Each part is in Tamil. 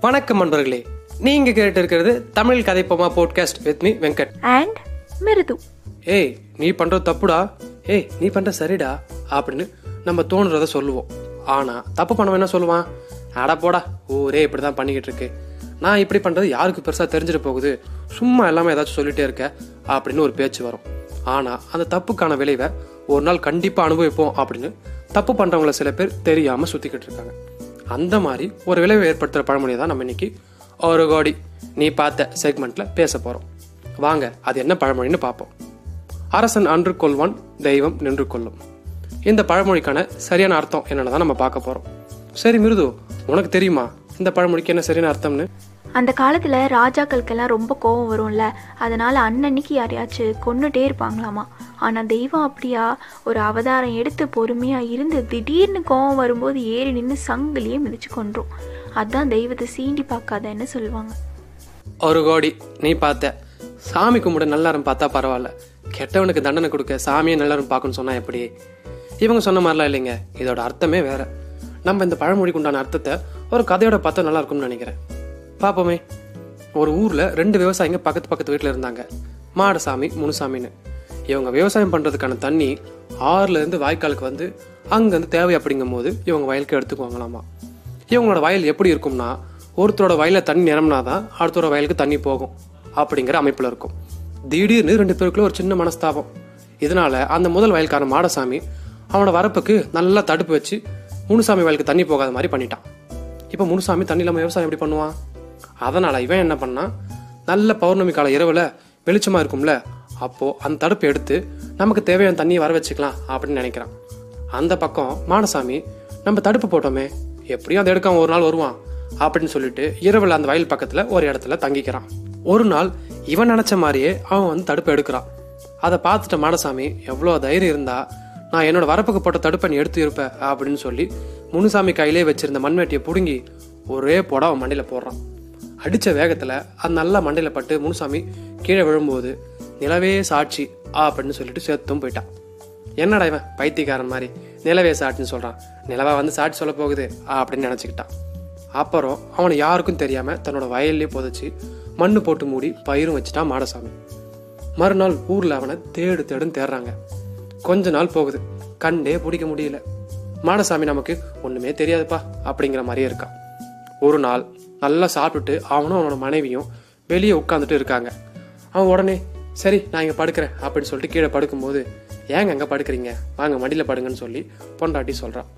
வணக்கம் நண்பர்களே. நீங்க கேட்டு இருக்கிறது Tamil கதைப்போமா podcast with me Venkat. And Mridu. ஏய் நீ பண்றது தப்புடா. ஏய் நீ பண்ற சரிடா அப்படின்னு நம்ம தோணுறத சொல்லுவோம். ஆனா தப்பு பண்ணவன் என்ன சொல்லுவான்? அட போடா ஊரே இப்படிதான் பண்ணிக்கிட்டு இருக்கு. நான் இப்படி பண்றது யாருக்கு பெருசா தெரிஞ்சிட்டு போகுது? சும்மா எல்லாமே ஏதாச்சும் சொல்லிட்டே இருக்க அப்படின்னு ஒரு பேச்சு வரும். ஆனா அந்த தப்புக்கான விளைவை ஒரு நாள் கண்டிப்பா அனுபவிப்போம் அப்படின்னு தப்பு பண்றவங்கள சில பேர் தெரியாம சுத்திக்கிட்டு இருக்காங்க. அந்த மாதிரி ஒரு விளைவை ஏற்படுத்துகிற பழமொழியை தான் நம்ம இன்னைக்கு ஒரு கோடி நீ பார்த்த செக்மெண்ட்டில் பேச போகிறோம் வாங்க அது என்ன பழமொழின்னு பார்ப்போம். அரசன் அன்று கொள்வான் தெய்வம் நின்று கொள்ளும். இந்த பழமொழிக்கான சரியான அர்த்தம் என்னென்னு தான் நம்ம பார்க்க போகிறோம் சரி மிருது உனக்கு தெரியுமா? இந்த பழமொழிக்கு என்ன சரியான அர்த்தம்னு? அந்த காலத்தில் ராஜாக்களுக்கெல்லாம் ரொம்ப கோவம் வரும்ல. அதனால் அன்னன்னைக்கு யாரையாச்சும் கொன்னுட்டே இருப்பாங்களாமா? ஆனால் தெய்வம் அப்படியா? ஒரு அவதாரம் எடுத்து பொறுமையாக இருந்து திடீர்னு கோவம் வரும்போது ஏறி நின்று சங்கிலியே மிதிச்சு கொன்றும். அதான் தெய்வத்தை சீண்டி பார்க்காதன்னு சொல்லுவாங்க. ஒரு கோடி நீ பார்த்த. சாமி கும்பிட நல்லாரும் பார்த்தா பரவாயில்ல. கெட்டவனுக்கு தண்டனை கொடுக்க சாமியை நல்லாரும் பார்க்கணும்னு சொன்னால் எப்படி? இவங்க சொன்ன மாதிரிலாம் இல்லைங்க. இதோட அர்த்தமே வேற. நம்ம இந்த பழமொழிக்கு உண்டான அர்த்தத்தை ஒரு கதையோட பார்த்தா நல்லா இருக்கும்னு நினைக்கிறேன். பார்ப்போமே ஒரு ஊரில் ரெண்டு விவசாயிங்க பக்கத்து பக்கத்து வீட்டில் இருந்தாங்க. மாடசாமி முனுசாமின்னு. இவங்க விவசாயம் பண்ணுறதுக்கான தண்ணி ஆறுலேருந்து வாய்க்காலுக்கு வந்து அங்கேருந்து தேவை அப்படிங்கும் போது இவங்க வயலுக்கு எடுத்துக்குவாங்களாமா. இவங்களோட வயல் எப்படி இருக்கும்னா ஒருத்தரோட வயலில் தண்ணி நிரம்பினாதான் அடுத்தரோட வயலுக்கு தண்ணி போகும் அப்படிங்கிற அமைப்பில் இருக்கும். திடீர்னு ரெண்டு பேருக்குள்ள ஒரு சின்ன மனஸ்தாபம். இதனால அந்த முதல் வயல்காரன் மாடசாமி அவனோட வரப்புக்கு நல்லா தடுப்பு வச்சு முனுசாமி வயலுக்கு தண்ணி போகாத மாதிரி பண்ணிட்டான். இப்போ முனுசாமி தண்ணி இல்லாமல் விவசாயம் எப்படி பண்ணுவான்? அதனால் இவன் என்ன பண்ணான் நல்ல பௌர்ணமி கால இரவில் வெளிச்சமாக இருக்கும்ல அப்போது அந்த தடுப்பு எடுத்து நமக்கு தேவையான தண்ணியை வர வச்சுக்கலாம் அப்படின்னு நினைக்கிறான். அந்த பக்கம் மானசாமி நம்ம தடுப்பு போட்டோமே எப்படியும் அதை எடுக்காம ஒரு நாள் வருவான் அப்படின்னு சொல்லிட்டு இரவில் அந்த வயல் பக்கத்தில் ஒரு இடத்துல தங்கிக்கிறான். ஒரு நாள் இவன் நினச்ச மாதிரியே அவன் வந்து தடுப்பு எடுக்கிறான். அதை பார்த்துட்ட மாடசாமி எவ்வளோ தைரியம் இருந்தா நான் என்னோட வரப்புக்கு போட்ட தடுப்பை நீ எடுத்து இருப்ப அப்படின்னு சொல்லி முனுசாமி கையிலே வச்சிருந்த மண்வெட்டியை பிடுங்கி ஒரே போட அவன் போடுறான். அடித்த வேகத்தில் அது நல்லா மண்டையில் பட்டு முனுசாமி கீழே விழும்போது நிலவே சாட்சி ஆ அப்படின்னு சொல்லிட்டு சேர்த்தும் போயிட்டான் என்னடா இவன் பைத்தியக்காரன் மாதிரி? நிலவே சாட்சின்னு சொல்கிறான் நிலவா வந்து சாட்சி சொல்ல போகுது ஆ அப்படின்னு நினச்சிக்கிட்டான். அப்புறம் அவனை யாருக்கும் தெரியாமல் தன்னோட வயல்லே புதைச்சி மண்ணு போட்டு மூடி பயிரும் வச்சுட்டான் மாடசாமி. மறுநாள் ஊரில் அவனை தேடு தேடுன்னு தேடுறாங்க. கொஞ்ச நாள் போகுது கண்டே பிடிக்க முடியல. மாடசாமி நமக்கு ஒன்றுமே தெரியாதுப்பா அப்படிங்கிற மாதிரியே இருக்கான். ஒரு நாள் நல்லா சாப்பிட்டுட்டு அவனும் அவனோட மனைவியும் வெளியே உட்காந்துட்டு இருக்காங்க. அவன் உடனே சரி நான் இங்கே படுக்கிறேன் அப்படின்னு சொல்லிட்டு கீழே படுக்கும்போது ஏங்க அங்கே படுக்கிறீங்க? வாங்க மடியில் படுங்கன்னு சொல்லி பொண்டாட்டி சொல்கிறான்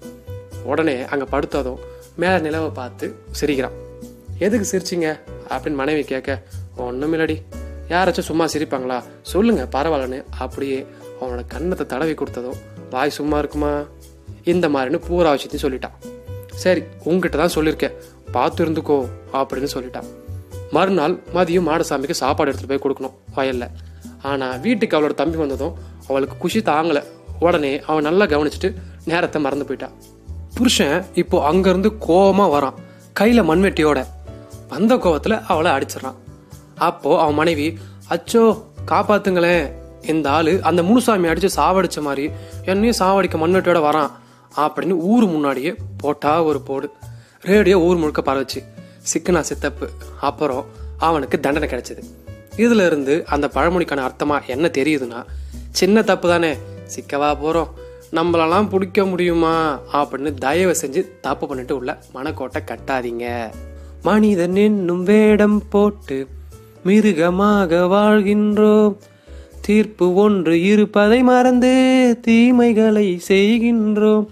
உடனே அங்கே படுத்ததும் மேலே நிலவை பார்த்து சிரிக்கிறான். எதுக்கு சிரிச்சிங்க? அப்படின்னு மனைவி கேட்க ஒன்றும் இல்லடி. யாராச்சும் சும்மா சிரிப்பாங்களா? சொல்லுங்க பரவாயில்லன்னு. அப்படியே அவனோட கன்னத்தை தடவி கொடுத்ததும் வாய் சும்மா இருக்குமா? இந்த மாதிரின்னு பூரா விஷயத்தையும் சொல்லிட்டான். சரி உங்ககிட்ட தான் சொல்லியிருக்கேன். பார்த்து இருந்துக்கோ அப்படின்னு சொல்லிட்டான். மறுநாள் மதியம் மாடசாமிக்கு சாப்பாடு எடுத்துகிட்டு போய் கொடுக்கணும் வயல்ல. ஆனால் வீட்டுக்கு அவளோட தம்பி வந்ததும் அவளுக்கு குஷி தாங்கலை. உடனே அவன் நல்லா கவனிச்சுட்டு நேரத்தை மறந்து போயிட்டான். புருஷன் இப்போ அங்கேருந்து கோபமாக வரான் கையில் மண்வெட்டியோட. வந்த கோபத்தில் அவளை அடிச்சிடறான். அப்போது அவன் மனைவி அச்சோ காப்பாத்துங்களேன். இந்த ஆள் அந்த முனுசாமி அடித்து சாவடிச்ச மாதிரி என்னையும் சாவடிக்க மண்வெட்டியோட வரான் அப்படின்னு ஊர் முன்னாடியே போட்டா ஒரு போடு. ரேடியோ ஊர் முழுக்க பரவச்சு சிக்கனா சித்தப்பு அப்புறம் அவனுக்கு தண்டனை கிடைச்சது. இதுல இருந்து அந்த பழமொழிக்கான அர்த்தமா என்ன தெரியுதுன்னா சின்ன தப்பு தானே சிக்கவா போறோம் நம்மளெல்லாம் பிடிக்க முடியுமா அப்படின்னு தயவு செஞ்சு தப்பு பண்ணிட்டு உள்ள மனக்கோட்டை கட்டாதீங்க. மனிதன் என்னும் வேடம் போட்டு மிருகமாக வாழ்கின்றோம். தீர்ப்பு ஒன்று இருப்பதை மறந்து தீமைகளை செய்கின்றோம்.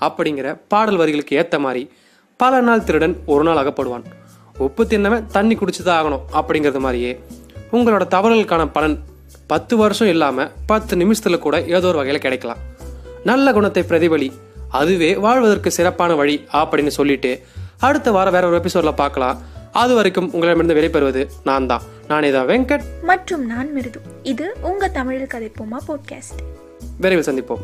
அப்படிங்கிற பாடல் வரிகளுக்கு ஏற்ற மாதிரி பல நாள் திருடன் ஒரு நாள் அகப்படுவான். உப்பு தின்னவன் தண்ணி குடிச்சுதான் ஆகணும் அப்படிங்கிறது மாதிரியே உங்களோட தவறுகளுக்கான பலன் பத்து வருஷம் இல்லாம பத்து நிமிஷத்துல கூட ஏதோ ஒரு வகையில கிடைக்கலாம். நல்ல குணத்தை பிரதிபலி அதுவே வாழ்வதற்கு சிறப்பான வழி அப்படின்னு சொல்லிட்டு அடுத்த வாரம் வேற ஒரு எபிசோட்ல பார்க்கலாம். அது வரைக்கும் உங்களிடமிருந்து விடைபெறுவது நான் தான் நான் இதான் வெங்கட். மற்றும் நான் மிருது. இது உங்க தமிழில் கதைப்போமா பாட்காஸ்ட் விரைவில் சந்திப்போம்.